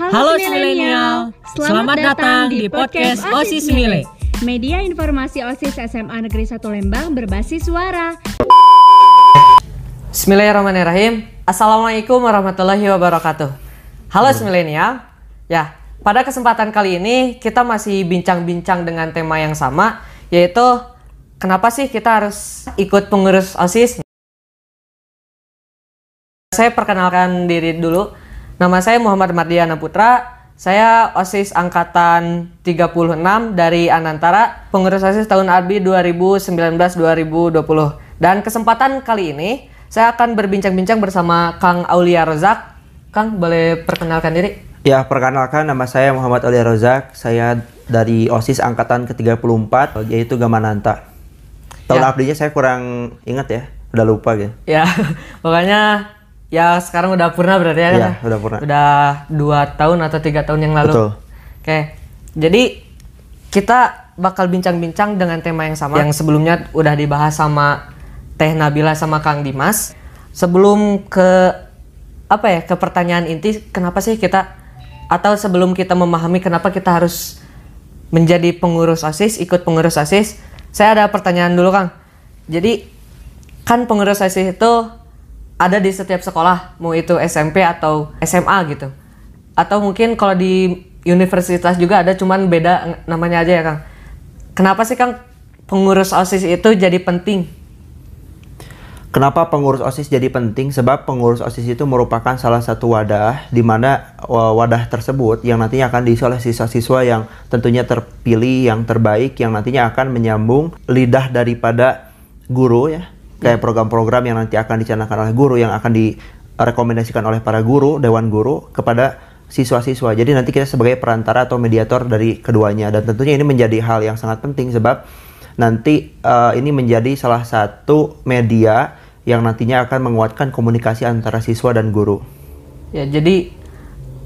Halo milenial, selamat datang di podcast OSIS Mile. Media informasi OSIS SMA Negeri 1 Lembang berbasis suara. Bismillahirrahmanirrahim. Assalamualaikum warahmatullahi wabarakatuh. Halo milenial. Ya, pada kesempatan kali ini kita masih bincang-bincang dengan tema yang sama, yaitu kenapa sih kita harus ikut pengurus OSIS? Saya perkenalkan diri dulu. Nama saya Muhammad Mardiana Putra. Saya OSIS angkatan 36 dari Anantara, pengurus OSIS tahun ABI 2019-2020. Dan kesempatan kali ini saya akan berbincang-bincang bersama Kang Aulia Rozak. Kang, boleh perkenalkan diri? Ya, perkenalkan nama saya Muhammad Aulia Rozak. Saya dari OSIS angkatan ke-34 yaitu Gamananta. Tahun Ya. abdinya saya kurang ingat ya, udah lupa gitu. Ya, pokoknya ya sekarang udah purna berarti ya kan? Iya, udah purna. Udah dua tahun atau tiga tahun yang lalu. Betul. Oke, jadi kita bakal bincang-bincang dengan tema yang sama yang sebelumnya udah dibahas sama Teh Nabila sama Kang Dimas. Sebelum ke apa ya ke pertanyaan inti, kenapa sih kita atau sebelum kita memahami kenapa kita harus menjadi pengurus OSIS, ikut pengurus OSIS, saya ada pertanyaan dulu Kang. Jadi kan pengurus OSIS itu ada di setiap sekolah, mau itu SMP atau SMA gitu. Atau mungkin kalau di universitas juga ada cuman beda namanya aja ya Kang. Kenapa sih Kang pengurus OSIS itu jadi penting? Kenapa pengurus OSIS jadi penting? Sebab pengurus OSIS itu merupakan salah satu wadah di mana uh, wadah tersebut yang nantinya akan diisi oleh siswa-siswa yang tentunya terpilih, yang terbaik, yang nantinya akan menyambung lidah daripada guru ya. Kayak program-program yang nanti akan dicanangkan oleh guru, yang akan direkomendasikan oleh para guru, dewan guru kepada siswa-siswa. Jadi nanti kita sebagai perantara atau mediator dari keduanya dan tentunya ini menjadi hal yang sangat penting sebab nanti uh, ini menjadi salah satu media yang nantinya akan menguatkan komunikasi antara siswa dan guru. Ya jadi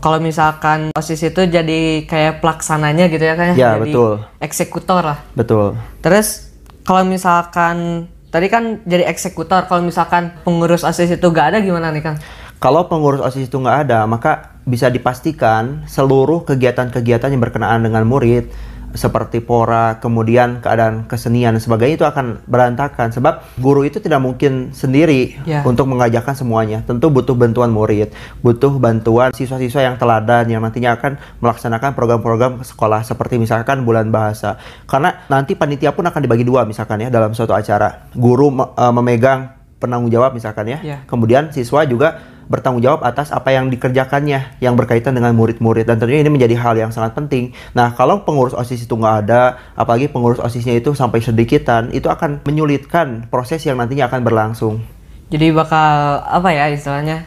kalau misalkan OSIS itu jadi kayak pelaksananya gitu ya kan Ya, jadi betul. eksekutor lah. Betul. Terus kalau misalkan tadi kan jadi eksekutor, kalau misalkan pengurus OSIS itu gak ada gimana nih Kang? Kalau pengurus OSIS itu nggak ada, maka bisa dipastikan seluruh kegiatan-kegiatan yang berkenaan dengan murid seperti pora, kemudian keadaan kesenian dan sebagainya itu akan berantakan sebab guru itu tidak mungkin sendiri Ya. untuk mengajarkan semuanya. Tentu butuh bantuan murid, butuh bantuan siswa-siswa yang teladan yang nantinya akan melaksanakan program-program sekolah seperti misalkan bulan bahasa. Karena nanti panitia pun akan dibagi dua misalkan ya dalam suatu acara. Guru me- eh, memegang penanggung jawab misalkan ya. Ya. Kemudian siswa juga bertanggung jawab atas apa yang dikerjakannya yang berkaitan dengan murid-murid dan tentunya ini menjadi hal yang sangat penting. Nah kalau pengurus osis itu nggak ada, apalagi pengurus osisnya itu sampai sedikitan, itu akan menyulitkan proses yang nantinya akan berlangsung. Jadi bakal apa ya istilahnya?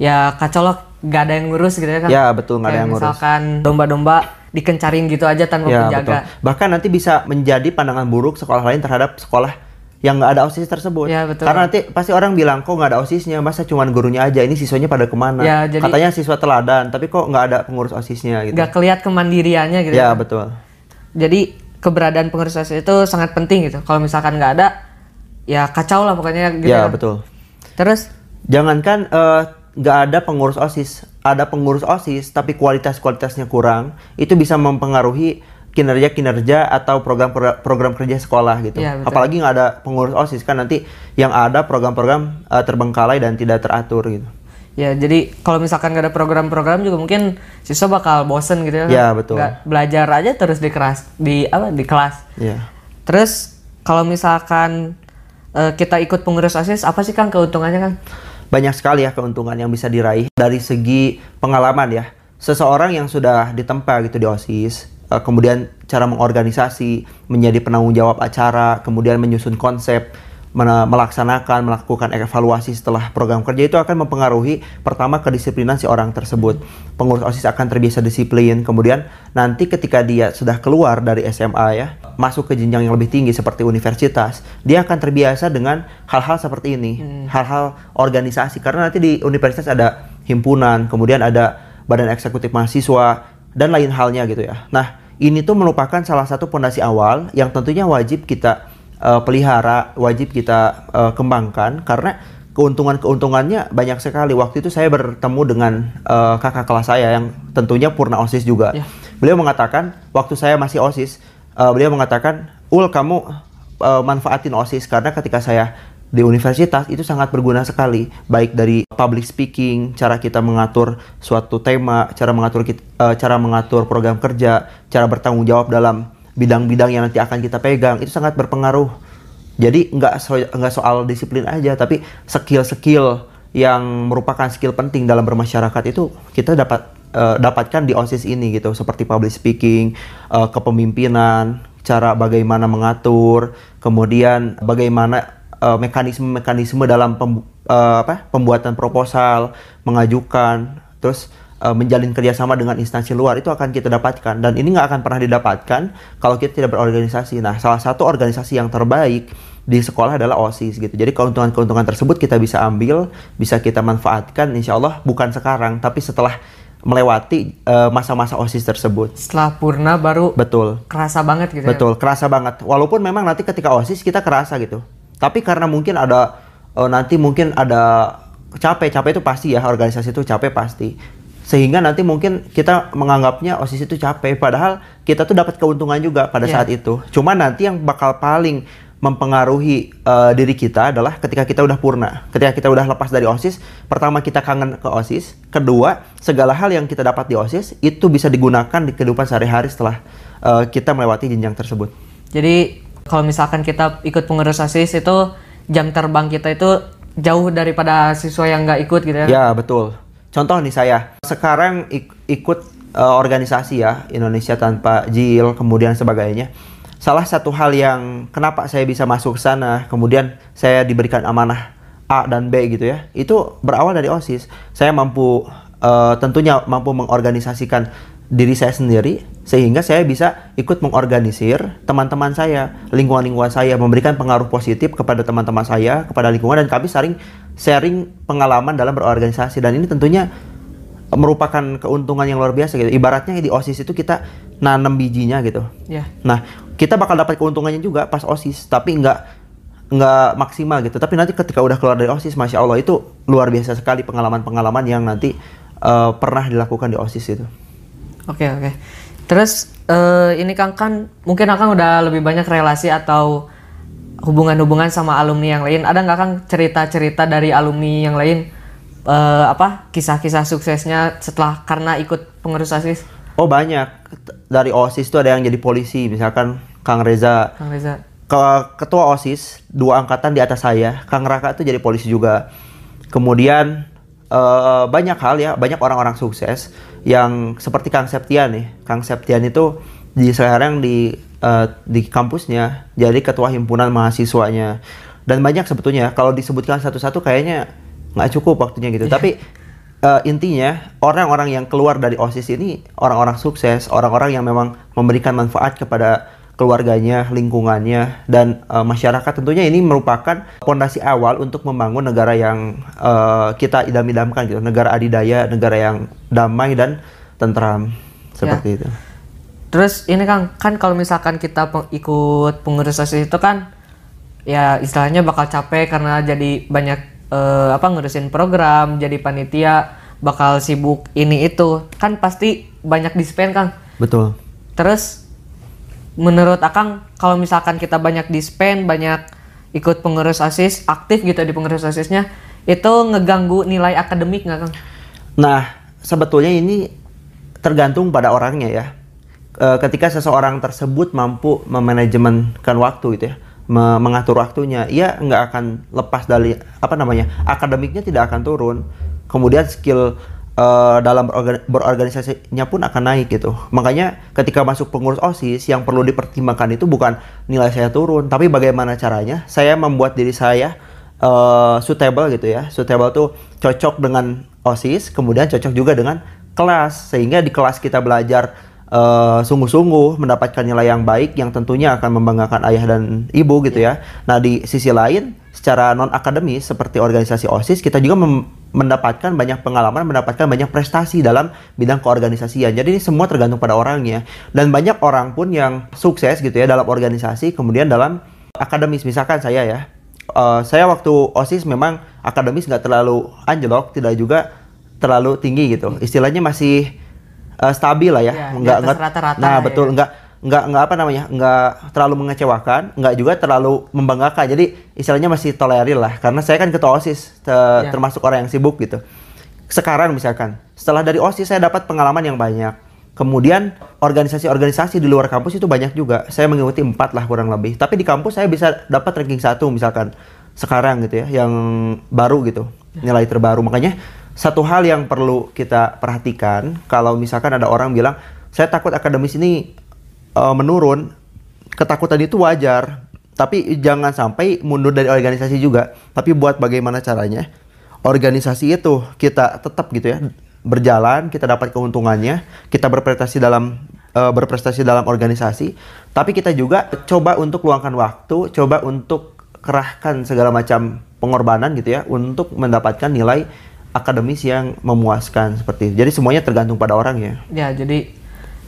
Ya kacau loh, gak ada yang ngurus gitu ya kan? Ya, betul, nggak ada yang ngurus. Misalkan domba-domba dikencarin gitu aja tanpa Ya betul. penjaga. Bahkan nanti bisa menjadi pandangan buruk sekolah lain terhadap sekolah yang nggak ada osis tersebut. Ya, betul. Karena nanti pasti orang bilang kok nggak ada osisnya, masa cuman gurunya aja, ini siswanya pada ke mana? Ya, jadi- Katanya siswa teladan, tapi kok nggak ada pengurus osisnya gitu. Gak keliat kemandiriannya gitu. Ya betul. Jadi keberadaan pengurus OSIS itu sangat penting gitu. Kalau misalkan nggak ada, ya kacau lah pokoknya gitu. Ya kan. betul. Terus Jangankan eh, nggak ada pengurus OSIS, ada pengurus OSIS tapi kualitas-kualitasnya kurang, itu bisa mempengaruhi kinerja-kinerja atau program program kerja sekolah gitu. Iya, betul. Apalagi nggak ada pengurus OSIS kan nanti yang ada program-program eh, terbengkalai dan tidak teratur gitu. ya jadi kalau misalkan nggak ada program-program juga mungkin siswa bakal bosen gitu ya. Ya, betul. Nggak belajar aja terus di kelas di apa di kelas. Iya. Terus kalau misalkan eh, kita ikut pengurus OSIS apa sih Kang keuntungannya Kang? banyak sekali ya keuntungan yang bisa diraih dari segi pengalaman ya. Seseorang yang sudah ditempa gitu di OSIS, kemudian cara mengorganisasi, menjadi penanggung jawab acara, kemudian menyusun konsep, melaksanakan, melakukan evaluasi setelah program kerja itu akan mempengaruhi pertama kedisiplinan si orang tersebut. Pengurus OSIS akan terbiasa disiplin, kemudian nanti ketika dia sudah keluar dari SMA ya, masuk ke jenjang yang lebih tinggi seperti universitas, dia akan terbiasa dengan hal-hal seperti ini, hal-hal organisasi karena nanti di universitas ada himpunan, kemudian ada badan eksekutif mahasiswa dan lain halnya gitu ya. Nah, ini tuh merupakan salah satu pondasi awal yang tentunya wajib kita eh, pelihara, wajib kita eh, kembangkan karena keuntungan-keuntungannya banyak sekali. Waktu itu saya bertemu dengan uh, kakak kelas saya yang tentunya purna OSIS juga. Ya. Beliau mengatakan waktu saya masih OSIS, uh, beliau mengatakan, "Ul, kamu uh, manfaatin OSIS karena ketika saya di universitas itu sangat berguna sekali, baik dari public speaking, cara kita mengatur suatu tema, cara mengatur uh, cara mengatur program kerja, cara bertanggung jawab dalam bidang-bidang yang nanti akan kita pegang itu sangat berpengaruh. Jadi nggak so, nggak soal disiplin aja, tapi skill-skill yang merupakan skill penting dalam bermasyarakat itu kita dapat uh, dapatkan di OSIS ini gitu, seperti public speaking, uh, kepemimpinan, cara bagaimana mengatur, kemudian bagaimana uh, mekanisme-mekanisme dalam pem, uh, apa, pembuatan proposal, mengajukan, terus uh, menjalin kerjasama dengan instansi luar itu akan kita dapatkan dan ini nggak akan pernah didapatkan kalau kita tidak berorganisasi. Nah, salah satu organisasi yang terbaik di sekolah adalah OSIS gitu. Jadi keuntungan-keuntungan tersebut kita bisa ambil, bisa kita manfaatkan insya Allah bukan sekarang tapi setelah melewati uh, masa-masa OSIS tersebut. Setelah purna baru betul. Kerasa banget gitu. ya? Betul, ya? kerasa banget. Walaupun memang nanti ketika OSIS kita kerasa gitu. Tapi karena mungkin ada uh, nanti mungkin ada capek, capek itu pasti ya organisasi itu capek pasti sehingga nanti mungkin kita menganggapnya OSIS itu capek padahal kita tuh dapat keuntungan juga pada yeah. saat itu. Cuma nanti yang bakal paling mempengaruhi uh, diri kita adalah ketika kita udah purna. Ketika kita udah lepas dari OSIS, pertama kita kangen ke OSIS, kedua segala hal yang kita dapat di OSIS itu bisa digunakan di kehidupan sehari-hari setelah uh, kita melewati jenjang tersebut. Jadi kalau misalkan kita ikut pengurus OSIS itu jam terbang kita itu jauh daripada siswa yang nggak ikut gitu ya? Ya betul. Contoh nih saya, sekarang ik ikut uh, organisasi ya, Indonesia tanpa JIL, kemudian sebagainya. Salah satu hal yang kenapa saya bisa masuk ke sana, kemudian saya diberikan amanah A dan B gitu ya, itu berawal dari OSIS. Saya mampu, uh, tentunya mampu mengorganisasikan diri saya sendiri sehingga saya bisa ikut mengorganisir teman-teman saya, lingkungan-lingkungan saya, memberikan pengaruh positif kepada teman-teman saya, kepada lingkungan dan kami sering sharing pengalaman dalam berorganisasi dan ini tentunya merupakan keuntungan yang luar biasa gitu. Ibaratnya di OSIS itu kita nanam bijinya gitu. Yeah. Nah, kita bakal dapat keuntungannya juga pas OSIS, tapi nggak nggak maksimal gitu. Tapi nanti ketika udah keluar dari OSIS, masya Allah itu luar biasa sekali pengalaman-pengalaman yang nanti uh, pernah dilakukan di OSIS itu. Oke okay, oke. Okay. Terus uh, ini Kang kan mungkin Kang udah lebih banyak relasi atau hubungan-hubungan sama alumni yang lain. Ada nggak kang cerita-cerita dari alumni yang lain? Uh, apa kisah-kisah suksesnya setelah karena ikut pengurus osis? Oh banyak. Dari osis itu ada yang jadi polisi. Misalkan kang Reza. Kang Reza. Ke ketua osis dua angkatan di atas saya. Kang Raka itu jadi polisi juga. Kemudian uh, banyak hal ya banyak orang-orang sukses yang seperti kang Septian nih. Kang Septian itu di sekarang di uh, di kampusnya jadi ketua himpunan mahasiswanya. Dan banyak sebetulnya kalau disebutkan satu-satu kayaknya nggak cukup waktunya gitu. Yeah. tapi uh, intinya orang-orang yang keluar dari osis ini orang-orang sukses orang-orang yang memang memberikan manfaat kepada keluarganya lingkungannya dan uh, masyarakat tentunya ini merupakan pondasi awal untuk membangun negara yang uh, kita idam-idamkan gitu negara adidaya negara yang damai dan tentram seperti yeah. itu. Terus ini kan kan kalau misalkan kita peng, ikut pengurus OSIS itu kan ya istilahnya bakal capek karena jadi banyak uh, apa ngurusin program, jadi panitia, bakal sibuk ini itu. Kan pasti banyak dispen kan? Betul. Terus menurut Akang kalau misalkan kita banyak dispen, banyak ikut pengurus OSIS, aktif gitu di pengurus OSISnya, itu ngeganggu nilai akademik nggak Kang? Nah, sebetulnya ini tergantung pada orangnya ya uh, ketika seseorang tersebut mampu memanajemenkan waktu gitu ya mengatur waktunya ia nggak akan lepas dari apa namanya akademiknya tidak akan turun kemudian skill uh, dalam berorganisasinya pun akan naik gitu. Makanya ketika masuk pengurus osis yang perlu dipertimbangkan itu bukan nilai saya turun tapi bagaimana caranya saya membuat diri saya uh, suitable gitu ya. Suitable tuh cocok dengan osis kemudian cocok juga dengan kelas sehingga di kelas kita belajar uh, sungguh-sungguh mendapatkan nilai yang baik yang tentunya akan membanggakan ayah dan ibu gitu ya. Nah di sisi lain secara non akademis seperti organisasi osis kita juga mendapatkan banyak pengalaman, mendapatkan banyak prestasi dalam bidang keorganisasian. Jadi ini semua tergantung pada orangnya dan banyak orang pun yang sukses gitu ya dalam organisasi kemudian dalam akademis misalkan saya ya Eh, saya waktu osis memang akademis nggak terlalu anjlok, tidak juga terlalu tinggi gitu. Istilahnya masih eh, stabil lah ya, Ya, nggak nggak rata-rata Nah ya. betul, nggak nggak nggak apa namanya, nggak terlalu mengecewakan, nggak juga terlalu membanggakan. Jadi istilahnya masih tolerir lah, karena saya kan ketua osis, te- Ya. termasuk orang yang sibuk gitu. Sekarang misalkan, setelah dari osis saya dapat pengalaman yang banyak. Kemudian organisasi-organisasi di luar kampus itu banyak juga. Saya mengikuti empat lah kurang lebih. Tapi di kampus saya bisa dapat ranking satu misalkan sekarang gitu ya, yang baru gitu, nilai terbaru. Makanya satu hal yang perlu kita perhatikan kalau misalkan ada orang bilang saya takut akademis ini eh, menurun, ketakutan itu wajar. Tapi jangan sampai mundur dari organisasi juga. Tapi buat bagaimana caranya organisasi itu kita tetap gitu ya berjalan, kita dapat keuntungannya, kita berprestasi dalam eh, berprestasi dalam organisasi, tapi kita juga coba untuk luangkan waktu, coba untuk kerahkan segala macam pengorbanan gitu ya untuk mendapatkan nilai akademis yang memuaskan seperti itu. Jadi semuanya tergantung pada orang ya. Ya, jadi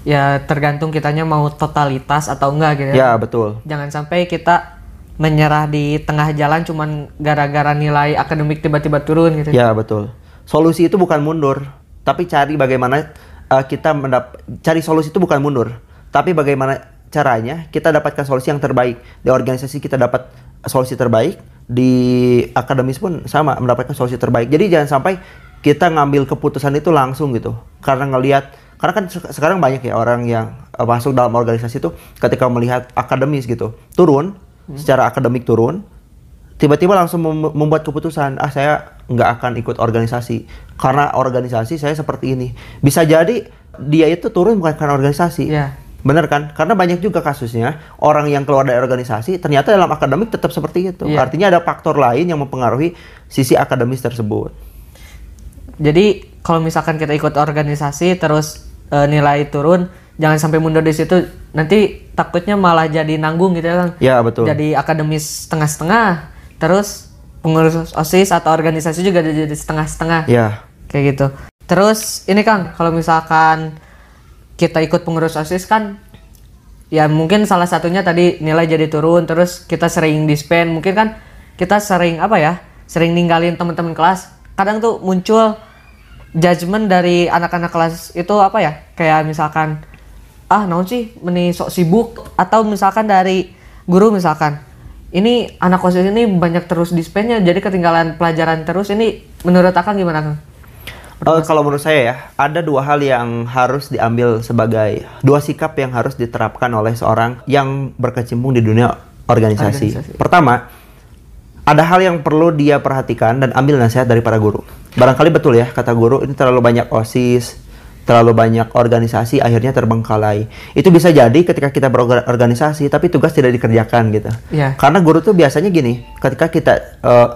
ya tergantung kitanya mau totalitas atau enggak gitu Ya, betul. Jangan sampai kita menyerah di tengah jalan cuman gara-gara nilai akademik tiba-tiba turun gitu. Ya betul. Solusi itu bukan mundur, tapi cari bagaimana uh, kita mendap cari solusi itu bukan mundur, tapi bagaimana caranya kita dapatkan solusi yang terbaik di organisasi kita dapat solusi terbaik di akademis pun sama mendapatkan solusi terbaik. Jadi jangan sampai kita ngambil keputusan itu langsung gitu, karena ngelihat karena kan se- sekarang banyak ya orang yang uh, masuk dalam organisasi itu ketika melihat akademis gitu turun secara akademik turun tiba-tiba langsung mem- membuat keputusan ah saya nggak akan ikut organisasi. Karena organisasi saya seperti ini. Bisa jadi dia itu turun bukan karena organisasi. Iya. Bener kan karena banyak juga kasusnya orang yang keluar dari organisasi ternyata dalam akademik tetap seperti itu Iya. artinya ada faktor lain yang mempengaruhi sisi akademis tersebut Jadi kalau misalkan kita ikut organisasi terus eh, nilai turun, jangan sampai mundur di situ. Nanti takutnya malah jadi nanggung gitu kan. ya betul Jadi akademis setengah-setengah, terus pengurus OSIS atau organisasi juga jadi setengah-setengah. ya Kayak gitu. Terus ini Kang, kalau misalkan kita ikut pengurus OSIS kan ya mungkin salah satunya tadi nilai jadi turun terus kita sering dispen mungkin kan kita sering apa ya sering ninggalin teman-teman kelas. Kadang tuh muncul judgement dari anak-anak kelas itu apa ya kayak misalkan ah naon sih meni sok sibuk? Atau misalkan dari guru misalkan ini anak osis ini banyak terus dispennya jadi ketinggalan pelajaran terus. Ini menurut akang gimana kang? Eh, kalau menurut saya ya, ada dua hal yang harus diambil sebagai dua sikap yang harus diterapkan oleh seorang yang berkecimpung di dunia organisasi. Organisasi. Pertama, ada hal yang perlu dia perhatikan dan ambil nasihat dari para guru. Barangkali betul ya kata guru ini terlalu banyak osis, terlalu banyak organisasi akhirnya terbengkalai. Itu bisa jadi ketika kita berorganisasi tapi tugas tidak dikerjakan gitu. Iya. Karena guru tuh biasanya gini, ketika kita eh,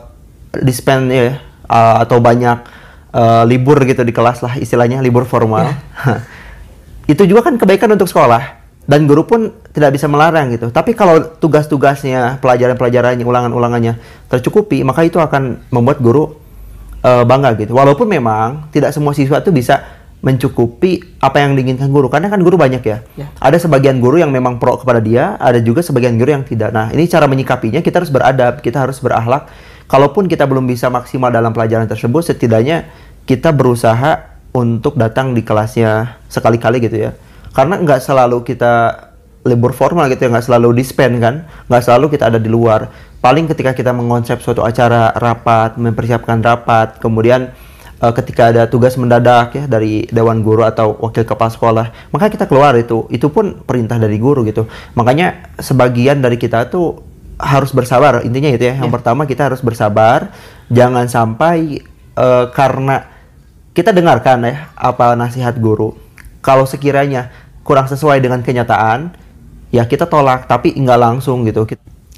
dispen ya eh, atau banyak eh, libur gitu di kelas lah istilahnya libur formal. itu juga kan kebaikan untuk sekolah dan guru pun tidak bisa melarang gitu. Tapi kalau tugas-tugasnya, pelajaran-pelajarannya, ulangan-ulangannya tercukupi, maka itu akan membuat guru eh, bangga gitu. Walaupun memang tidak semua siswa itu bisa mencukupi apa yang diinginkan guru karena kan guru banyak ya. Ya. Ada sebagian guru yang memang pro kepada dia, ada juga sebagian guru yang tidak. Nah, ini cara menyikapinya kita harus beradab, kita harus berakhlak. Kalaupun kita belum bisa maksimal dalam pelajaran tersebut, setidaknya kita berusaha untuk datang di kelasnya sekali-kali gitu ya. Karena nggak selalu kita libur formal gitu ya, nggak selalu dispen kan, nggak selalu kita ada di luar. Paling ketika kita mengonsep suatu acara rapat, mempersiapkan rapat, kemudian eh, ketika ada tugas mendadak ya dari dewan guru atau wakil kepala sekolah, maka kita keluar itu. Itu pun perintah dari guru gitu. Makanya sebagian dari kita tuh harus bersabar. Intinya itu ya. Yang pertama kita harus bersabar, jangan sampai eh, karena kita dengarkan ya apa nasihat guru. Kalau sekiranya kurang sesuai dengan kenyataan, ya kita tolak. Tapi nggak langsung gitu.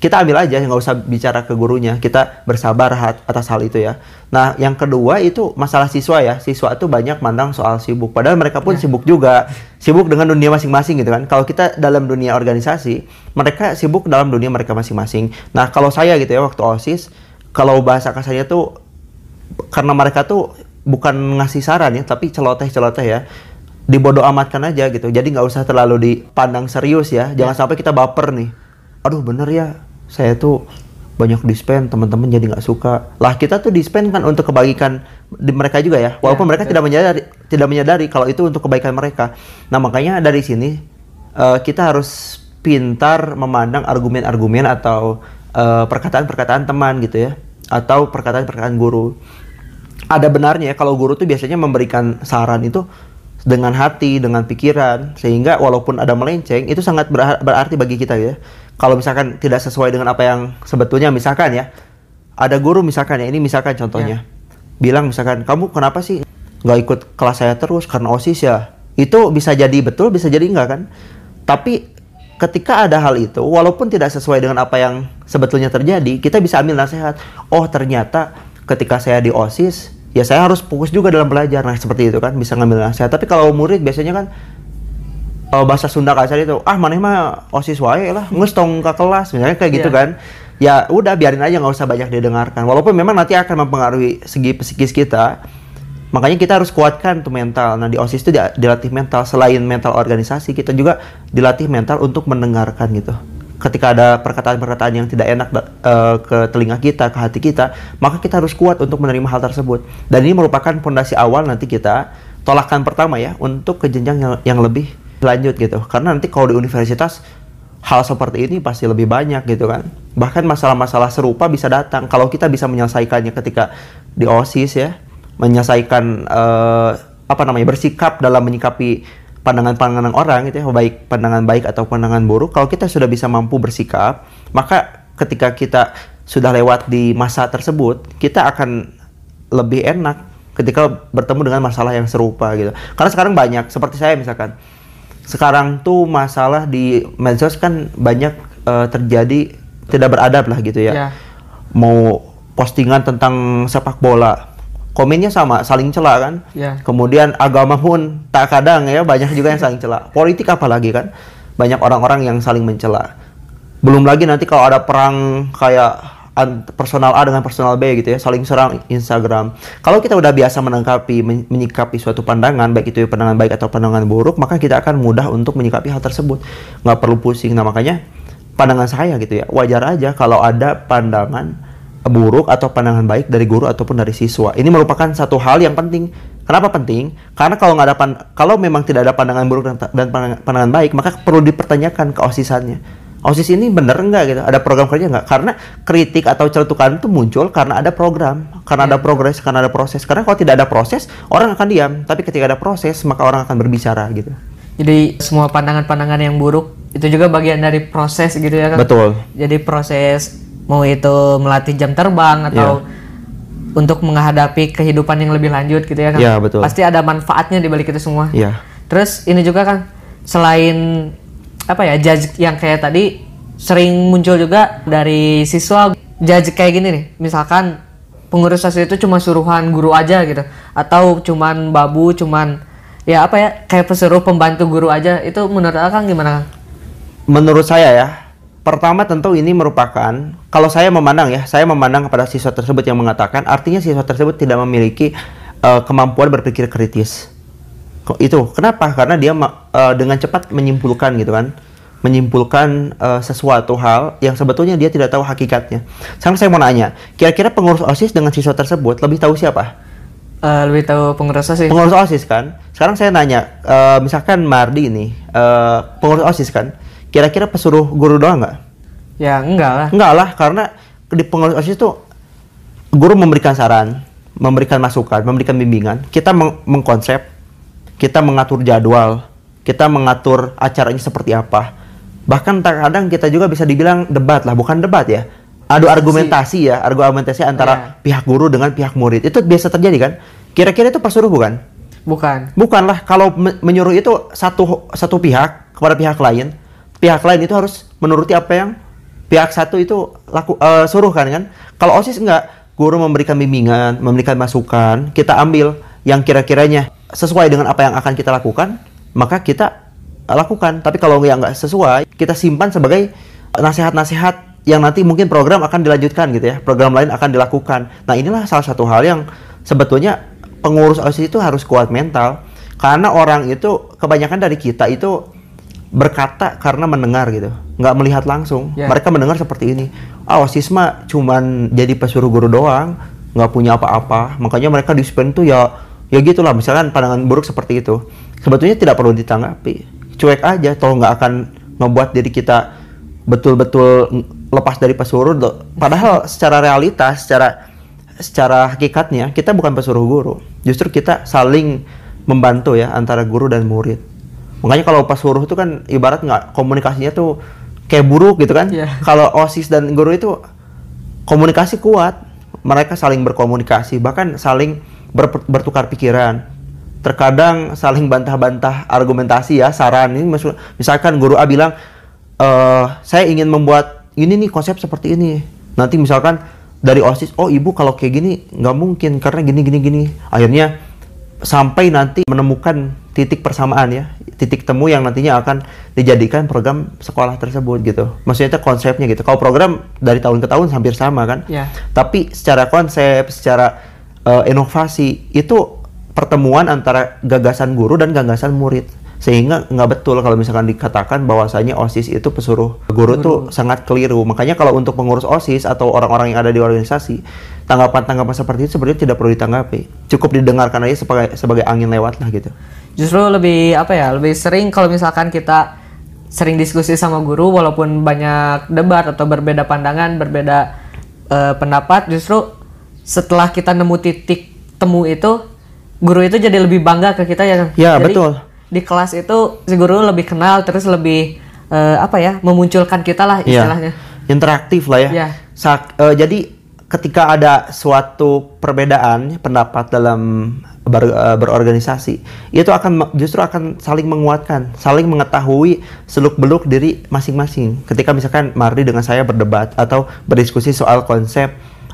Kita, ambil aja, nggak usah bicara ke gurunya. Kita bersabar atas hal itu ya. Nah, yang kedua itu masalah siswa ya. Siswa itu banyak mandang soal sibuk. Padahal mereka pun sibuk juga. Sibuk dengan dunia masing-masing gitu kan. Kalau kita dalam dunia organisasi, mereka sibuk dalam dunia mereka masing-masing. Nah, kalau saya gitu ya waktu OSIS, kalau bahasa kasarnya tuh karena mereka tuh bukan ngasih saran ya, tapi celoteh-celoteh ya. Dibodoh amatkan aja gitu. Jadi nggak usah terlalu dipandang serius ya. Jangan sampai kita baper nih. Aduh bener ya, saya tuh banyak dispen teman-teman jadi nggak suka. Lah kita tuh dispen kan untuk kebaikan di mereka juga ya. Walaupun mereka tidak menyadari tidak menyadari kalau itu untuk kebaikan mereka. Nah makanya dari sini eh, kita harus pintar memandang argumen-argumen atau eh, perkataan-perkataan teman gitu ya. Atau perkataan-perkataan guru. Ada benarnya ya kalau guru tuh biasanya memberikan saran itu dengan hati, dengan pikiran, sehingga walaupun ada melenceng itu sangat berarti bagi kita ya. Kalau misalkan tidak sesuai dengan apa yang sebetulnya misalkan ya, ada guru misalkan ya ini misalkan contohnya, bilang misalkan kamu kenapa sih nggak ikut kelas saya terus karena osis ya? Itu bisa jadi betul, bisa jadi enggak kan? Tapi ketika ada hal itu, walaupun tidak sesuai dengan apa yang sebetulnya terjadi, kita bisa ambil nasihat. Oh ternyata ketika saya di osis, ya saya harus fokus juga dalam belajar. Nah seperti itu kan bisa ngambil nasihat. Tapi kalau murid biasanya kan oh, bahasa Sunda kasar itu, ah mana mah osis wae lah, nges tong ke kelas, misalnya kayak gitu Iya. kan. Ya udah biarin aja nggak usah banyak didengarkan. Walaupun memang nanti akan mempengaruhi segi psikis kita, makanya kita harus kuatkan tuh mental. Nah di osis itu dilatih mental selain mental organisasi, kita juga dilatih mental untuk mendengarkan gitu. Ketika ada perkataan-perkataan yang tidak enak eh, ke telinga kita, ke hati kita, maka kita harus kuat untuk menerima hal tersebut. Dan ini merupakan fondasi awal nanti kita tolakan pertama ya untuk ke jenjang yang, yang lebih lanjut gitu. Karena nanti kalau di universitas hal seperti ini pasti lebih banyak gitu kan. Bahkan masalah-masalah serupa bisa datang kalau kita bisa menyelesaikannya ketika di OSIS ya, menyelesaikan eh, apa namanya bersikap dalam menyikapi pandangan-pandangan orang gitu ya, baik pandangan baik atau pandangan buruk. Kalau kita sudah bisa mampu bersikap, maka ketika kita sudah lewat di masa tersebut, kita akan lebih enak ketika bertemu dengan masalah yang serupa gitu. Karena sekarang banyak seperti saya misalkan sekarang tuh masalah di medsos kan banyak eh, terjadi tidak beradab lah gitu ya. Ya. Mau postingan tentang sepak bola, komennya sama, saling cela kan. Ya. Kemudian agama pun tak kadang ya banyak juga yang saling cela. Politik apalagi kan, banyak orang-orang yang saling mencela. Belum lagi nanti kalau ada perang kayak personal A dengan personal B gitu ya, saling serang Instagram. Kalau kita udah biasa menangkapi, men- menyikapi suatu pandangan, baik itu pandangan baik atau pandangan buruk, maka kita akan mudah untuk menyikapi hal tersebut. Nggak perlu pusing. Nah makanya pandangan saya gitu ya, wajar aja kalau ada pandangan buruk atau pandangan baik dari guru ataupun dari siswa. Ini merupakan satu hal yang penting. Kenapa penting? Karena kalau nggak ada kalau memang tidak ada pandangan buruk dan, dan pandangan, pandangan baik, maka perlu dipertanyakan ke osisannya. OSIS ini bener nggak gitu? Ada program kerja nggak? Karena kritik atau celutukan itu muncul karena ada program, karena ada progres, karena ada proses. Karena kalau tidak ada proses, orang akan diam. Tapi ketika ada proses, maka orang akan berbicara gitu. Jadi semua pandangan-pandangan yang buruk itu juga bagian dari proses gitu ya kan? Betul. Jadi proses mau itu melatih jam terbang atau untuk menghadapi kehidupan yang lebih lanjut gitu ya kan? Iya, betul. Pasti ada manfaatnya di balik itu semua. Iya. Terus ini juga kan selain apa ya judge yang kayak tadi sering muncul juga dari siswa judge kayak gini nih. Misalkan pengurus OSIS itu cuma suruhan guru aja gitu atau cuman babu cuman ya apa ya kayak pesuruh pembantu guru aja itu menurut Akang gimana Kang? Menurut saya ya, pertama tentu ini merupakan kalau saya memandang ya, saya memandang kepada siswa tersebut yang mengatakan artinya siswa tersebut tidak memiliki eh, kemampuan berpikir kritis. Itu? Kenapa? Karena dia eh, dengan cepat menyimpulkan gitu kan. Menyimpulkan eh, sesuatu hal yang sebetulnya dia tidak tahu hakikatnya. Sekarang saya mau nanya, kira-kira pengurus OSIS dengan siswa tersebut lebih tahu siapa? Eh, lebih tahu pengurus OSIS. Pengurus OSIS kan? Sekarang saya nanya, eh, misalkan Mardi ini, eh, pengurus OSIS kan? Kira-kira pesuruh guru doang nggak? ya enggak lah. Enggak lah, karena di pengurus OSIS itu guru memberikan saran, memberikan masukan, memberikan bimbingan. Kita meng- mengkonsep, kita mengatur jadwal, kita mengatur acaranya seperti apa. Bahkan terkadang kita juga bisa dibilang debat lah, bukan debat ya. Adu argumentasi ya, argumentasi antara pihak guru dengan pihak murid. Itu biasa terjadi kan? Kira-kira itu pesuruh bukan? Bukan. Bukanlah kalau me- menyuruh itu satu satu pihak kepada pihak lain, pihak lain itu harus menuruti apa yang pihak satu itu laku eh, suruh kan kan. Kalau OSIS enggak, guru memberikan bimbingan, memberikan masukan, kita ambil yang kira-kiranya sesuai dengan apa yang akan kita lakukan, maka kita eh, lakukan. Tapi kalau yang nggak sesuai, kita simpan sebagai nasihat-nasihat yang nanti mungkin program akan dilanjutkan gitu ya. Program lain akan dilakukan. Nah, inilah salah satu hal yang sebetulnya pengurus OSIS itu harus kuat mental karena orang itu kebanyakan dari kita itu berkata karena mendengar gitu, nggak melihat langsung. Ya. Mereka mendengar seperti ini. Ah, OSIS mah cuman jadi pesuruh guru doang, nggak punya apa-apa. Makanya mereka disiplin tuh ya ya gitulah. Misalkan pandangan buruk seperti itu. Sebetulnya tidak perlu ditanggapi. Cuek aja, toh nggak akan membuat diri kita betul-betul lepas dari pesuruh. Padahal secara realitas, secara secara hakikatnya kita bukan pesuruh guru. Justru kita saling membantu ya antara guru dan murid. Makanya kalau pesuruh itu kan ibarat nggak komunikasinya tuh kayak buruk gitu kan. Iya. Kalau OSIS dan guru itu komunikasi kuat. Mereka saling berkomunikasi, bahkan saling ber- bertukar pikiran. Terkadang saling bantah-bantah argumentasi ya, saran ini maksud- misalkan guru A bilang eh saya ingin membuat ini nih konsep seperti ini. Nanti misalkan dari OSIS, oh ibu kalau kayak gini nggak mungkin karena gini gini gini. Akhirnya sampai nanti menemukan titik persamaan ya, titik temu yang nantinya akan dijadikan program sekolah tersebut gitu. Maksudnya itu konsepnya gitu. Kalau program dari tahun ke tahun hampir sama kan. Ya. Tapi secara konsep, secara eh, inovasi itu pertemuan antara gagasan guru dan gagasan murid. Sehingga nggak betul kalau misalkan dikatakan bahwasanya OSIS itu pesuruh guru tuh sangat keliru. Makanya kalau untuk pengurus OSIS atau orang-orang yang ada di organisasi, tanggapan-tanggapan seperti itu sebenarnya tidak perlu ditanggapi. Cukup didengarkan aja sebagai sebagai angin lewat lah gitu. Justru lebih apa ya? Lebih sering kalau misalkan kita sering diskusi sama guru walaupun banyak debat atau berbeda pandangan, berbeda eh, pendapat, justru setelah kita nemu titik temu itu, guru itu jadi lebih bangga ke kita ya. Ya, Jadi, betul. Di kelas itu si guru lebih kenal terus lebih eh, apa ya? memunculkan kita lah Iya. istilahnya. interaktif lah ya. Sak- eh, jadi ketika ada suatu perbedaan pendapat dalam ber- eh, berorganisasi, itu akan justru akan saling menguatkan, saling mengetahui seluk-beluk diri masing-masing. Ketika misalkan Mardi dengan saya berdebat atau berdiskusi soal konsep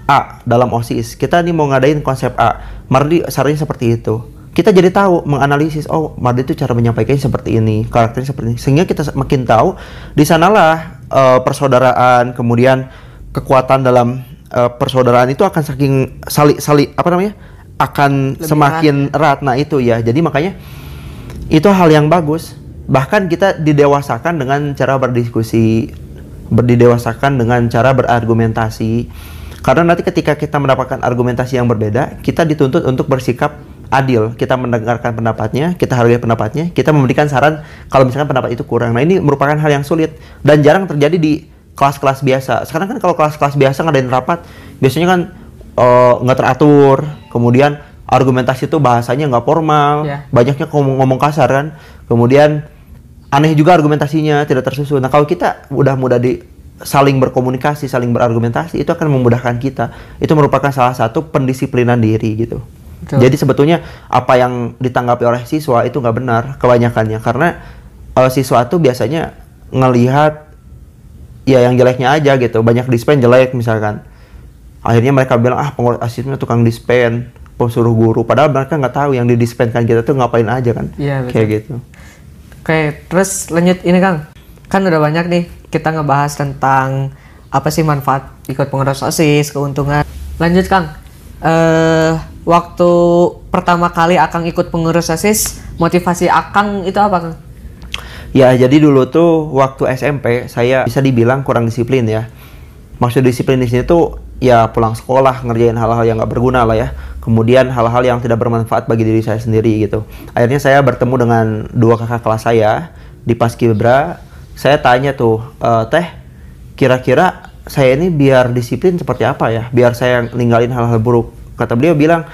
A dalam OSIS, kita nih mau ngadain konsep A, Mardi sarannya seperti itu. Kita jadi tahu menganalisis oh Mardi itu cara menyampaikannya seperti ini karakternya seperti ini. Sehingga kita makin tahu di sanalah eh, persaudaraan kemudian kekuatan dalam eh, persaudaraan itu akan saking sali sali apa namanya akan Lebih semakin erat. Nah itu ya. Jadi makanya itu hal yang bagus. Bahkan kita didewasakan dengan cara berdiskusi berdidewasakan dengan cara berargumentasi karena nanti ketika kita mendapatkan argumentasi yang berbeda kita dituntut untuk bersikap adil. Kita mendengarkan pendapatnya kita hargai pendapatnya kita memberikan saran kalau misalkan pendapat itu kurang. Nah ini merupakan hal yang sulit dan jarang terjadi di kelas-kelas biasa. Sekarang kan kalau kelas-kelas biasa ngadain rapat biasanya kan eh, nggak teratur. Kemudian argumentasi itu bahasanya nggak formal Ya. banyaknya ngomong, ngomong kasar kan. Kemudian aneh juga argumentasinya tidak tersusun. Nah kalau kita udah mudah di saling berkomunikasi saling berargumentasi itu akan memudahkan kita. Itu merupakan salah satu pendisiplinan diri gitu. Betul. jadi sebetulnya apa yang ditanggapi oleh siswa itu nggak benar kebanyakannya. Karena eh, siswa itu biasanya ngelihat ya yang jeleknya aja gitu. Banyak dispen jelek misalkan. Akhirnya mereka bilang ah pengurus asisnya tukang dispen pesuruh guru. Padahal mereka nggak tahu yang didispenkan kita tuh ngapain aja kan? Iya, kayak gitu. Oke, terus lanjut. Ini Kang. Kan udah banyak nih kita ngebahas tentang apa sih manfaat ikut pengurus OSIS, keuntungan. Lanjut Kang. Eh waktu pertama kali Akang ikut pengurus OSIS, motivasi Akang itu apa Kang? Ya, jadi dulu tuh waktu SMP saya bisa dibilang kurang disiplin ya. Maksud disiplin di sini tuh ya pulang sekolah ngerjain hal-hal yang nggak berguna lah ya. Kemudian hal-hal yang tidak bermanfaat bagi diri saya sendiri gitu. Akhirnya saya bertemu dengan dua kakak kelas saya di Paskibra. Saya tanya tuh, "E, teh, kira-kira saya ini biar disiplin seperti apa ya? Biar saya ninggalin hal-hal buruk. Kata beliau bilang,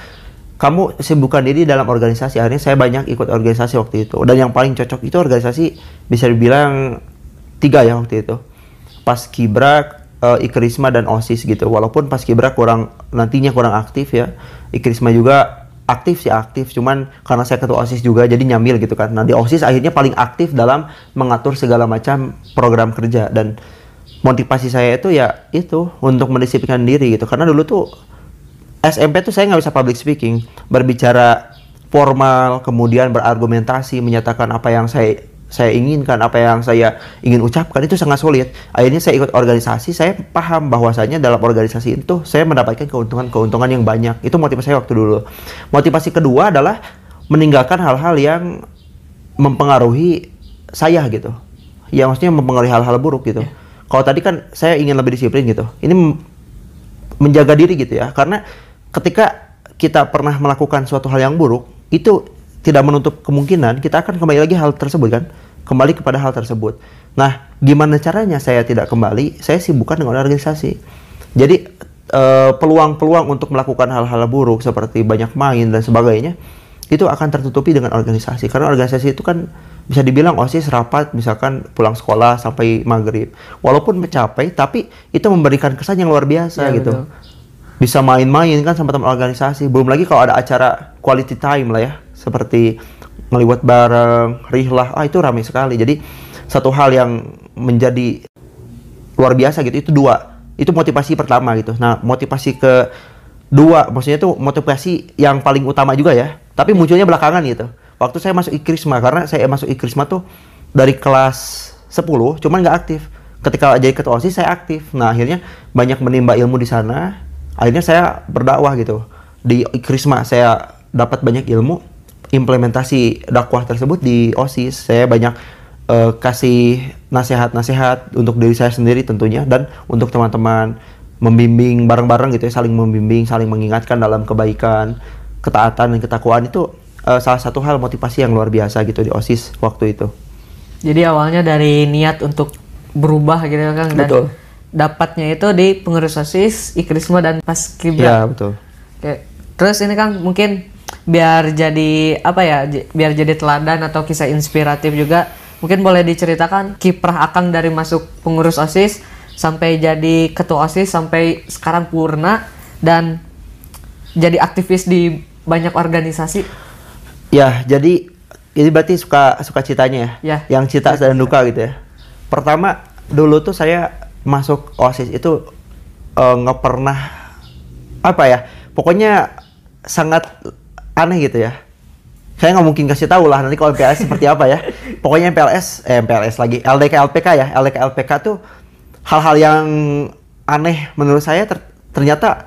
kamu sibukkan diri dalam organisasi. Akhirnya saya banyak ikut organisasi waktu itu. Dan yang paling cocok itu organisasi bisa dibilang tiga ya waktu itu. Pas Kibra, eh, Ikrisma dan OSIS gitu. Walaupun pas Kibra kurang nantinya kurang aktif ya. Ikrisma juga aktif sih aktif, cuman karena saya ketua OSIS juga jadi nyambil gitu kan. Nah di OSIS akhirnya paling aktif dalam mengatur segala macam program kerja dan motivasi saya itu ya itu untuk mendisiplinkan diri gitu. Karena dulu tuh SMP tuh saya nggak bisa public speaking, berbicara formal, kemudian berargumentasi, menyatakan apa yang saya saya inginkan, apa yang saya ingin ucapkan itu sangat sulit. Akhirnya saya ikut organisasi, saya paham bahwasanya dalam organisasi itu saya mendapatkan keuntungan-keuntungan yang banyak. Itu motivasi saya waktu dulu. Motivasi kedua adalah meninggalkan hal-hal yang mempengaruhi saya gitu. yang maksudnya mempengaruhi hal-hal buruk gitu. Kalau tadi kan saya ingin lebih disiplin gitu. Ini menjaga diri gitu ya. Karena ketika kita pernah melakukan suatu hal yang buruk, itu tidak menutup kemungkinan kita akan kembali lagi hal tersebut kan. Kembali kepada hal tersebut. Nah, gimana caranya saya tidak kembali? Saya sibukkan dengan organisasi. Jadi eh, peluang-peluang untuk melakukan hal-hal buruk seperti banyak main dan sebagainya itu akan tertutupi dengan organisasi karena organisasi itu kan bisa dibilang osis rapat misalkan pulang sekolah sampai maghrib walaupun mencapai tapi itu memberikan kesan yang luar biasa Ya, gitu betul. bisa main-main kan sama teman organisasi belum lagi kalau ada acara quality time lah ya seperti ngeliwat bareng rihlah ah itu ramai sekali. Jadi satu hal yang menjadi luar biasa gitu itu dua. Itu motivasi pertama gitu. Nah motivasi ke dua maksudnya tuh motivasi yang paling utama juga ya. Tapi munculnya belakangan gitu. Waktu saya masuk ikrisma karena saya masuk ikrisma tuh dari kelas 10 cuman nggak aktif. Ketika jadi ketua osis saya aktif. Nah akhirnya banyak menimba ilmu di sana. Akhirnya saya berdakwah gitu. Di ikrisma saya dapat banyak ilmu implementasi dakwah tersebut di osis saya banyak eh, kasih nasihat-nasihat untuk diri saya sendiri tentunya dan untuk teman-teman membimbing bareng-bareng gitu ya saling membimbing saling mengingatkan dalam kebaikan ketaatan dan ketakwaan itu eh, salah satu hal motivasi yang luar biasa gitu di osis waktu itu Jadi awalnya dari niat untuk berubah gitu kan dan Betul. dapatnya itu di pengurus OSIS, Ikrisma dan pas ya Kibra. betul Oke. Terus ini kan mungkin biar jadi apa ya? Biar jadi teladan atau kisah inspiratif juga. Mungkin boleh diceritakan kiprah Akang dari masuk pengurus OSIS sampai jadi ketua OSIS sampai sekarang purna dan jadi aktivis di banyak organisasi. Ya, jadi ini berarti suka suka citanya ya. Ya. Yang cita dan duka gitu ya. Pertama, dulu tuh saya masuk OSIS itu eh, nggak pernah apa ya? Pokoknya sangat aneh gitu ya. Saya nggak mungkin kasih tahu lah nanti kalau MPLS seperti apa ya. Pokoknya MPLS, eh MPLS lagi, LDK LPK ya. LDK LPK tuh hal-hal yang aneh menurut saya ter- ternyata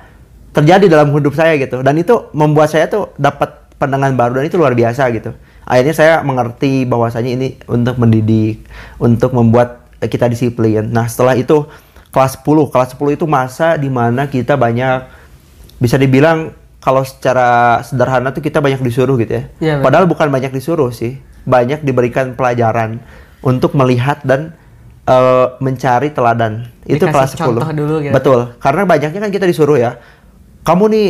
terjadi dalam hidup saya gitu dan itu membuat saya tuh dapat pandangan baru dan itu luar biasa gitu akhirnya saya mengerti bahwasanya ini untuk mendidik untuk membuat kita disiplin nah setelah itu kelas 10 kelas 10 itu masa di mana kita banyak bisa dibilang kalau secara sederhana tuh kita banyak disuruh gitu ya. Betul. padahal bukan banyak disuruh sih. Banyak diberikan pelajaran untuk melihat dan eh, mencari teladan. Itu Dikasih kelas 10 contoh dulu gitu. betul. Karena banyaknya kan kita disuruh ya. Kamu nih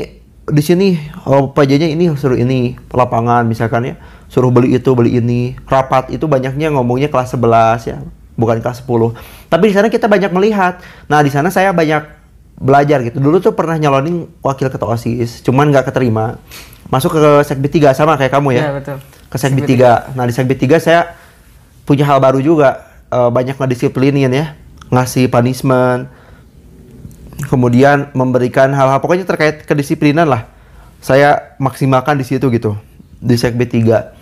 di sini oh, PJ-nya ini suruh ini lapangan misalkan ya. Suruh beli itu beli ini. Rapat itu banyaknya ngomongnya kelas 11 ya. Bukan kelas 10 tapi di sana kita banyak melihat. Nah di sana saya banyak belajar gitu. Dulu tuh pernah nyalonin wakil ketua osis cuman nggak keterima. Masuk ke sekbi 3 sama kayak kamu ya? Iya, betul. ke sekbi 3 nah di sekbi 3 saya punya hal baru juga. Eh, banyak ngedisiplinin ya. Ngasih punishment kemudian memberikan hal-hal. Pokoknya terkait kedisiplinan lah. Saya maksimalkan di situ gitu di sekb 3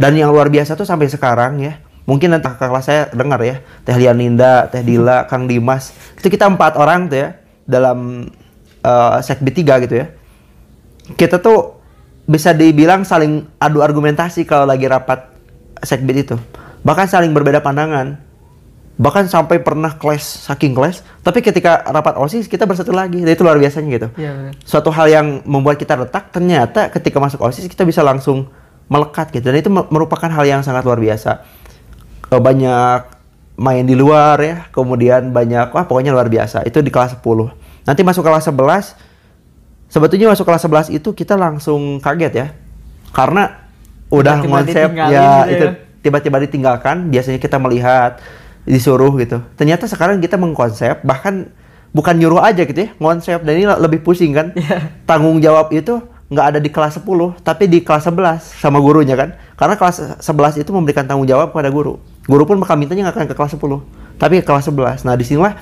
dan yang luar biasa tuh sampai sekarang ya. Mungkin nanti kakak kelas saya dengar ya. Teh Lianinda, Teh Dila, Kang Dimas. Itu kita empat orang tuh ya dalam eh, sekb 3 gitu ya. Kita tuh bisa dibilang saling adu argumentasi kalau lagi rapat sekbid itu. Bahkan saling berbeda pandangan. Bahkan sampai pernah clash saking clash. Tapi ketika rapat osis kita bersatu lagi. Dan itu luar biasanya gitu. Iya, benar. suatu hal yang membuat kita retak ternyata ketika masuk osis kita bisa langsung melekat gitu. Dan itu me- merupakan hal yang sangat luar biasa. Eh, banyak main di luar ya kemudian banyak wah pokoknya luar biasa. Itu di kelas 10 nanti masuk kelas 11 sebetulnya masuk kelas 11 itu kita langsung kaget ya. Karena udah Tiba-tiba konsep ditinggalin ya. gitu itu ya. tiba-tiba ditinggalkan biasanya kita melihat disuruh gitu. Ternyata sekarang kita mengkonsep bahkan bukan nyuruh aja gitu ya konsep dan ini lebih pusing kan? Iya. tanggung jawab itu nggak ada di kelas 10 tapi di kelas 11 sama gurunya kan? Karena kelas 11 itu memberikan tanggung jawab kepada guru guru pun bakal mintanya nggak akan ke kelas 10 tapi ke kelas 11 nah di sinilah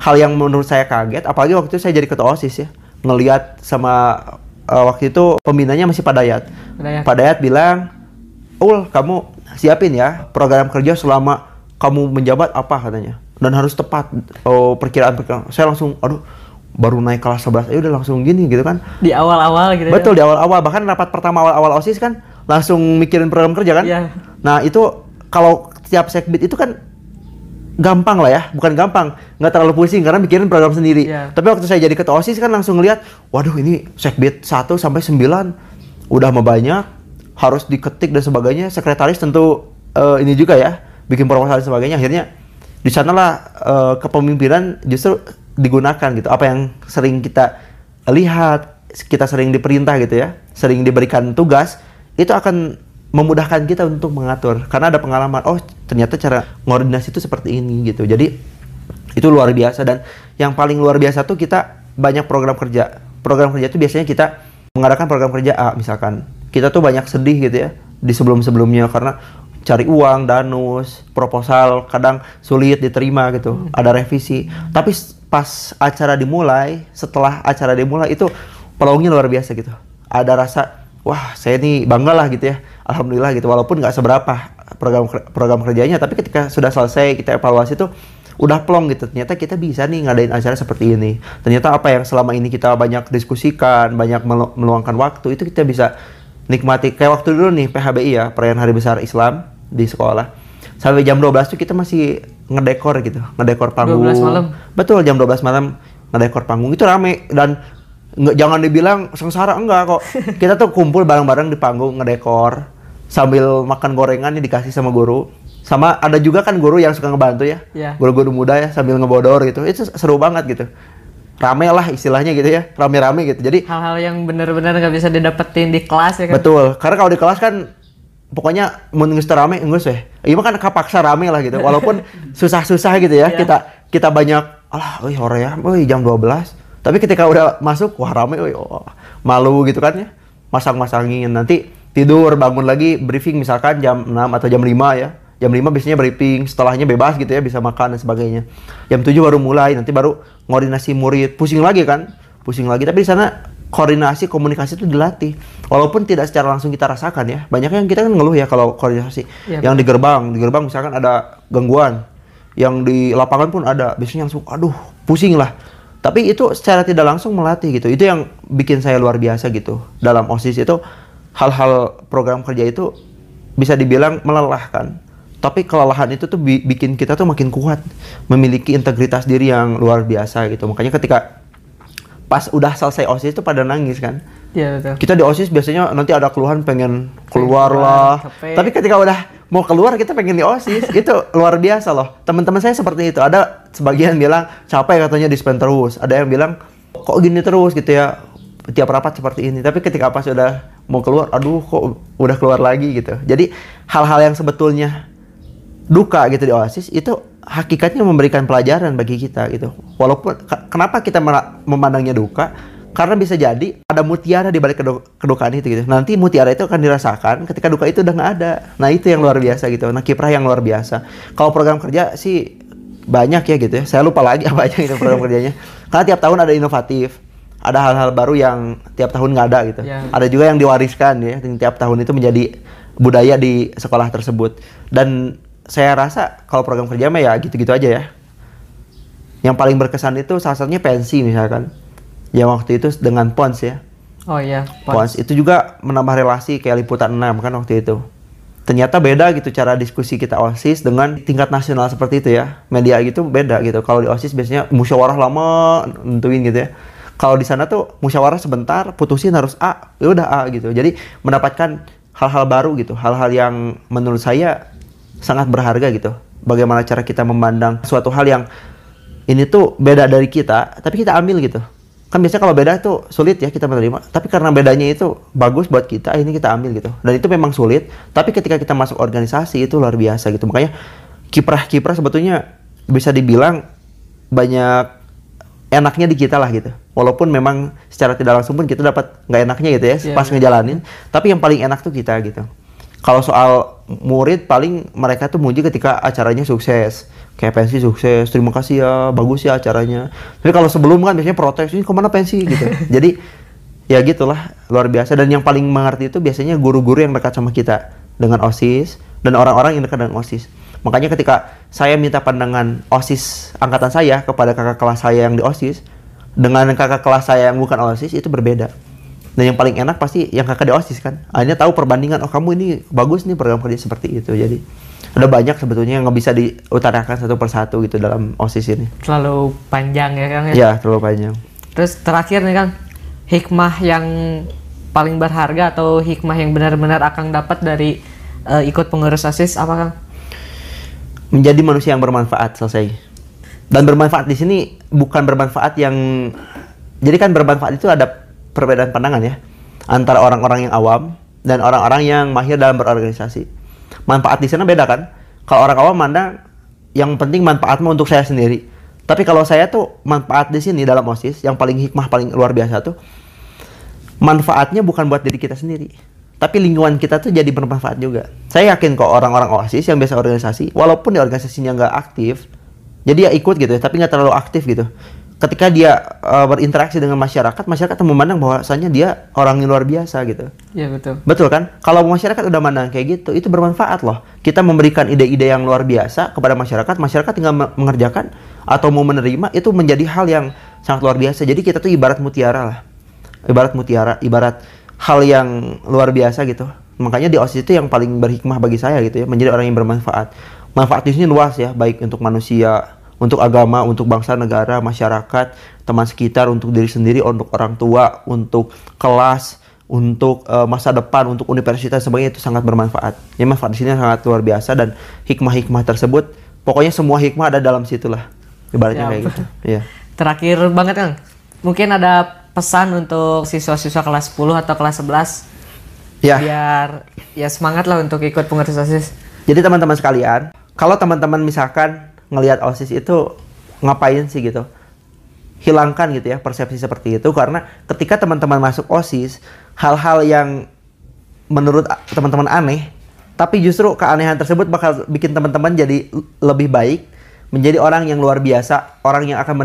hal yang menurut saya kaget apalagi waktu itu saya jadi ketua osis ya ngelihat sama eh, waktu itu pembinanya masih Padayat Padayat. Padayat bilang Ul kamu siapin ya program kerja selama kamu menjabat apa katanya dan harus tepat oh, perkiraan perkiraan saya langsung aduh baru naik kelas 11 aja udah langsung gini gitu kan Di awal-awal gitu. ya. Betul di awal-awal bahkan rapat pertama awal-awal OSIS kan langsung mikirin program kerja kan. Iya. Nah, itu kalau tiap sekbid itu kan gampang lah ya, bukan gampang, nggak terlalu pusing karena mikirin program sendiri. Iya. Tapi waktu saya jadi ketua OSIS kan langsung ngeliat, waduh ini sekbid 1 sampai 9 udah mau banyak, harus diketik dan sebagainya. Sekretaris tentu eh, ini juga ya, bikin proposal dan sebagainya. Akhirnya di sanalah eh, kepemimpinan justru digunakan gitu. Apa yang sering kita lihat, kita sering diperintah gitu ya, sering diberikan tugas, itu akan memudahkan kita untuk mengatur. Karena ada pengalaman oh ternyata cara koordinasi itu seperti ini gitu. Jadi itu luar biasa. Dan yang paling luar biasa tuh kita banyak program kerja. Program kerja itu biasanya kita mengadakan program kerja A misalkan. Kita tuh banyak sedih gitu ya di sebelum sebelumnya karena cari uang danus proposal kadang sulit diterima gitu. Ada revisi. Tapi pas acara dimulai setelah acara dimulai itu peluangnya luar biasa gitu. Ada rasa wah saya ini bangga lah gitu ya alhamdulillah gitu walaupun nggak seberapa program program kerjanya tapi ketika sudah selesai kita evaluasi tuh udah plong gitu. Ternyata kita bisa nih ngadain acara seperti ini. Ternyata apa yang selama ini kita banyak diskusikan banyak melu- meluangkan waktu itu kita bisa nikmati. Kayak waktu dulu nih PHBI ya perayaan Hari Besar Islam di sekolah. Sampai jam 12 tuh kita masih ngedekor gitu ngedekor panggung. 12 malam? betul jam 12 malam ngedekor panggung. Itu rame dan nggak jangan dibilang sengsara enggak kok. Kita tuh kumpul bareng-bareng di panggung ngedekor sambil makan gorengan yang dikasih sama guru sama ada juga kan guru yang suka ngebantu ya Iya. guru-guru muda ya sambil ngebodor gitu itu seru banget gitu rame lah istilahnya gitu ya rame-rame gitu jadi hal-hal yang benar-benar nggak bisa didapetin di kelas ya kan Betul, karena kalau di kelas kan pokoknya geus teu rame weh. Ieu mah kan kapaksa rame lah gitu. Walaupun susah-susah gitu ya. Iya. Kita kita banyak alah euy hore ya, euy jam 12. Tapi ketika udah masuk wah rame oh, malu gitu kan ya. Masang-masangin nanti tidur bangun lagi briefing misalkan jam 6 atau jam 5 ya. Jam 5 biasanya briefing, setelahnya bebas gitu ya, bisa makan dan sebagainya. Jam 7 baru mulai, nanti baru koordinasi murid. Pusing lagi kan? Pusing lagi. Tapi di sana koordinasi komunikasi itu dilatih walaupun tidak secara langsung kita rasakan ya banyak yang kita kan ngeluh ya kalau koordinasi Iya, yang di gerbang di gerbang misalkan ada gangguan yang di lapangan pun ada biasanya langsung aduh pusing lah tapi itu secara tidak langsung melatih gitu itu yang bikin saya luar biasa gitu dalam osis itu hal-hal program kerja itu bisa dibilang melelahkan. Tapi kelelahan itu tuh bi- bikin kita tuh makin kuat memiliki integritas diri yang luar biasa gitu. Makanya ketika pas udah selesai osis itu pada nangis kan. Iya betul. Kita di osis biasanya nanti ada keluhan pengen keluar lah. tapi ketika udah mau keluar kita pengen di osis. Itu luar biasa loh. Teman-teman saya seperti itu. Ada sebagian bilang capek katanya dispen terus. Ada yang bilang kok gini terus? gitu ya tiap rapat seperti ini tapi ketika pas udah mau keluar aduh kok udah keluar lagi gitu jadi hal-hal yang sebetulnya duka gitu di Oasis itu hakikatnya memberikan pelajaran bagi kita gitu. Walaupun ke- kenapa kita memandangnya duka? Karena bisa jadi ada mutiara di balik kedu- kedukaan itu gitu. Nanti mutiara itu akan dirasakan ketika duka itu udah nggak ada. Nah itu yang luar biasa gitu. Nah kiprah yang luar biasa. Kalau program kerja sih banyak ya gitu ya. Saya lupa lagi apa aja itu program kerjanya. Karena tiap tahun ada inovatif. Ada hal-hal baru yang tiap tahun nggak ada gitu. Ya. Ada juga yang diwariskan ya. yang Tiap tahun itu menjadi budaya di sekolah tersebut. Dan saya rasa kalau program kerja mah ya gitu-gitu aja ya. Yang paling berkesan itu salah satunya pensi misalkan. Yang waktu itu dengan Pons ya. oh iya Pons itu juga menambah relasi kayak liputan 6 kan waktu itu. Ternyata beda gitu cara diskusi kita OSIS dengan tingkat nasional seperti itu ya. Media gitu beda gitu. Kalau di OSIS biasanya musyawarah lama nentuin gitu ya. Kalau di sana tuh musyawarah sebentar, putusin harus A, ya udah A gitu. Jadi mendapatkan hal-hal baru gitu, hal-hal yang menurut saya sangat berharga gitu. Bagaimana cara kita memandang suatu hal yang ini tuh beda dari kita, tapi kita ambil gitu. Kan biasanya kalau beda tuh sulit ya kita menerima, tapi karena bedanya itu bagus buat kita, ini kita ambil gitu. Dan itu memang sulit, tapi ketika kita masuk organisasi itu luar biasa gitu. Makanya kiprah-kiprah sebetulnya bisa dibilang banyak enaknya di kita lah gitu. Walaupun memang secara tidak langsung pun kita dapat nggak enaknya gitu ya Iya, pas iya. ngejalanin, tapi yang paling enak tuh kita gitu. Kalau soal murid paling mereka tuh muji ketika acaranya sukses. Kayak pensi sukses, terima kasih ya, bagus ya acaranya. Tapi kalau sebelum kan biasanya protes, ini ke mana pensi gitu. Jadi ya gitulah, luar biasa. Dan yang paling mengerti itu biasanya guru-guru yang dekat sama kita dengan OSIS dan orang-orang yang dekat dengan OSIS. Makanya ketika saya minta pandangan OSIS angkatan saya kepada kakak kelas saya yang di OSIS, dengan kakak kelas saya yang bukan OSIS itu berbeda. Dan yang paling enak pasti yang kakak di OSIS kan. Akhirnya tahu perbandingan, oh kamu ini bagus nih program kerja seperti itu. Jadi Ada banyak sebetulnya yang nggak bisa diutarakan satu persatu gitu dalam OSIS ini. Terlalu panjang ya Kang ya. Ya, terlalu panjang. Terus terakhir nih Kang, hikmah yang paling berharga atau hikmah yang benar-benar akan dapat dari eh, ikut pengurus OSIS apa Kang? Menjadi manusia yang bermanfaat selesai. Dan bermanfaat di sini bukan bermanfaat yang jadi kan bermanfaat itu ada perbedaan pandangan ya antara orang-orang yang awam dan orang-orang yang mahir dalam berorganisasi. Manfaat di sana beda kan? Kalau orang awam mandang yang penting manfaatmu untuk saya sendiri. Tapi kalau saya tuh manfaat di sini dalam OSIS yang paling hikmah paling luar biasa tuh manfaatnya bukan buat diri kita sendiri. Tapi lingkungan kita tuh jadi bermanfaat juga. Saya yakin kok orang-orang OSIS yang biasa organisasi, walaupun di organisasinya nggak aktif, jadi ya ikut gitu ya, tapi nggak terlalu aktif gitu ketika dia uh, berinteraksi dengan masyarakat, masyarakat memandang bahwasanya dia orang yang luar biasa gitu. Iya betul. Betul kan? Kalau masyarakat udah mandang kayak gitu, itu bermanfaat loh. Kita memberikan ide-ide yang luar biasa kepada masyarakat, masyarakat tinggal mengerjakan atau mau menerima itu menjadi hal yang sangat luar biasa. Jadi kita tuh ibarat mutiara lah. Ibarat mutiara, ibarat hal yang luar biasa gitu. Makanya di OSIS itu yang paling berhikmah bagi saya gitu ya, menjadi orang yang bermanfaat. Manfaat di sini luas ya, baik untuk manusia, untuk agama, untuk bangsa, negara, masyarakat, teman sekitar, untuk diri sendiri, untuk orang tua, untuk kelas, untuk uh, masa depan, untuk universitas sebagainya itu sangat bermanfaat. Ya manfaat di sini sangat luar biasa dan hikmah-hikmah tersebut, pokoknya semua hikmah ada dalam situ lah. Ibaratnya Ya, kayak gitu. Iya. Terakhir banget Kang, mungkin ada pesan untuk siswa-siswa kelas 10 atau kelas 11 Ya. biar ya semangat lah untuk ikut pengurus OSIS. Jadi teman-teman sekalian, kalau teman-teman misalkan ngelihat OSIS itu ngapain sih gitu? Hilangkan gitu ya persepsi seperti itu karena ketika teman-teman masuk OSIS, hal-hal yang menurut teman-teman aneh, tapi justru keanehan tersebut bakal bikin teman-teman jadi lebih baik, menjadi orang yang luar biasa, orang yang akan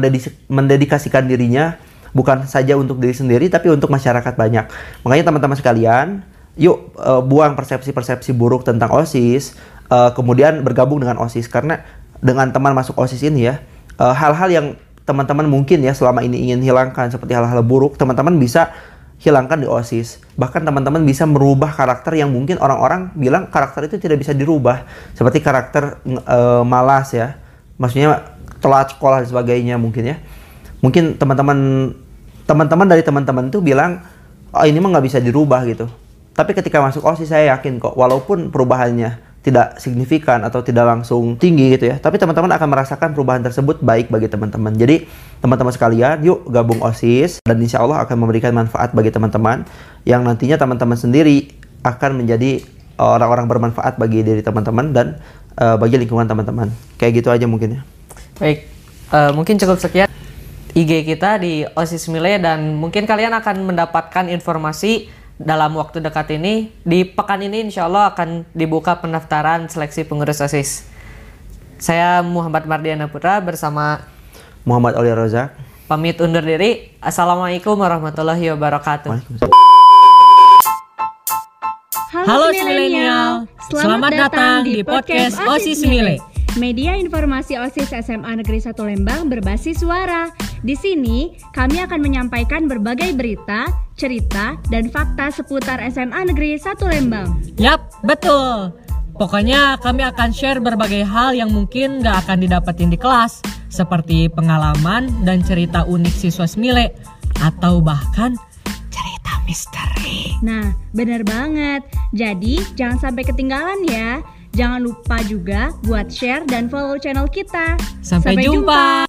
mendedikasikan dirinya bukan saja untuk diri sendiri tapi untuk masyarakat banyak. Makanya teman-teman sekalian, yuk eh, buang persepsi-persepsi buruk tentang OSIS, eh, kemudian bergabung dengan OSIS karena dengan teman masuk OSIS ini ya, eh, hal-hal yang teman-teman mungkin ya selama ini ingin hilangkan seperti hal-hal buruk, teman-teman bisa hilangkan di OSIS. Bahkan teman-teman bisa merubah karakter yang mungkin orang-orang bilang karakter itu tidak bisa dirubah. Seperti karakter eh, malas ya. Maksudnya telat sekolah dan sebagainya mungkin ya. Mungkin teman-teman teman-teman dari teman-teman itu bilang oh ini mah nggak bisa dirubah gitu. Tapi ketika masuk OSIS saya yakin kok walaupun perubahannya tidak signifikan atau tidak langsung tinggi gitu ya, tapi teman-teman akan merasakan perubahan tersebut baik bagi teman-teman. Jadi teman-teman sekalian, yuk gabung OSIS dan insya Allah akan memberikan manfaat bagi teman-teman yang nantinya teman-teman sendiri akan menjadi uh, orang-orang bermanfaat bagi diri teman-teman dan uh, bagi lingkungan teman-teman. Kayak gitu aja mungkin ya. Baik, eh, mungkin cukup sekian IG kita di OSIS Mile dan mungkin kalian akan mendapatkan informasi dalam waktu dekat ini. Di pekan ini insya Allah akan dibuka pendaftaran seleksi pengurus OSIS. Saya Muhammad Mardiana Putra bersama Muhammad Aulia Rozak. pamit undur diri. Assalamualaikum warahmatullahi wabarakatuh. Waalaikumsalam. Halo milenial, selamat datang di podcast OSIS Mile. Media informasi OSIS SMA Negeri 1 Lembang berbasis suara. Di sini, kami akan menyampaikan berbagai berita, cerita, dan fakta seputar SMA Negeri 1 Lembang. Yap, betul. Pokoknya kami akan share berbagai hal yang mungkin gak akan didapetin di kelas, seperti pengalaman dan cerita unik siswa Smile, atau bahkan cerita misteri. Nah, bener banget. Jadi, jangan sampai ketinggalan ya. Jangan lupa juga buat share dan follow channel kita. Sampai jumpa.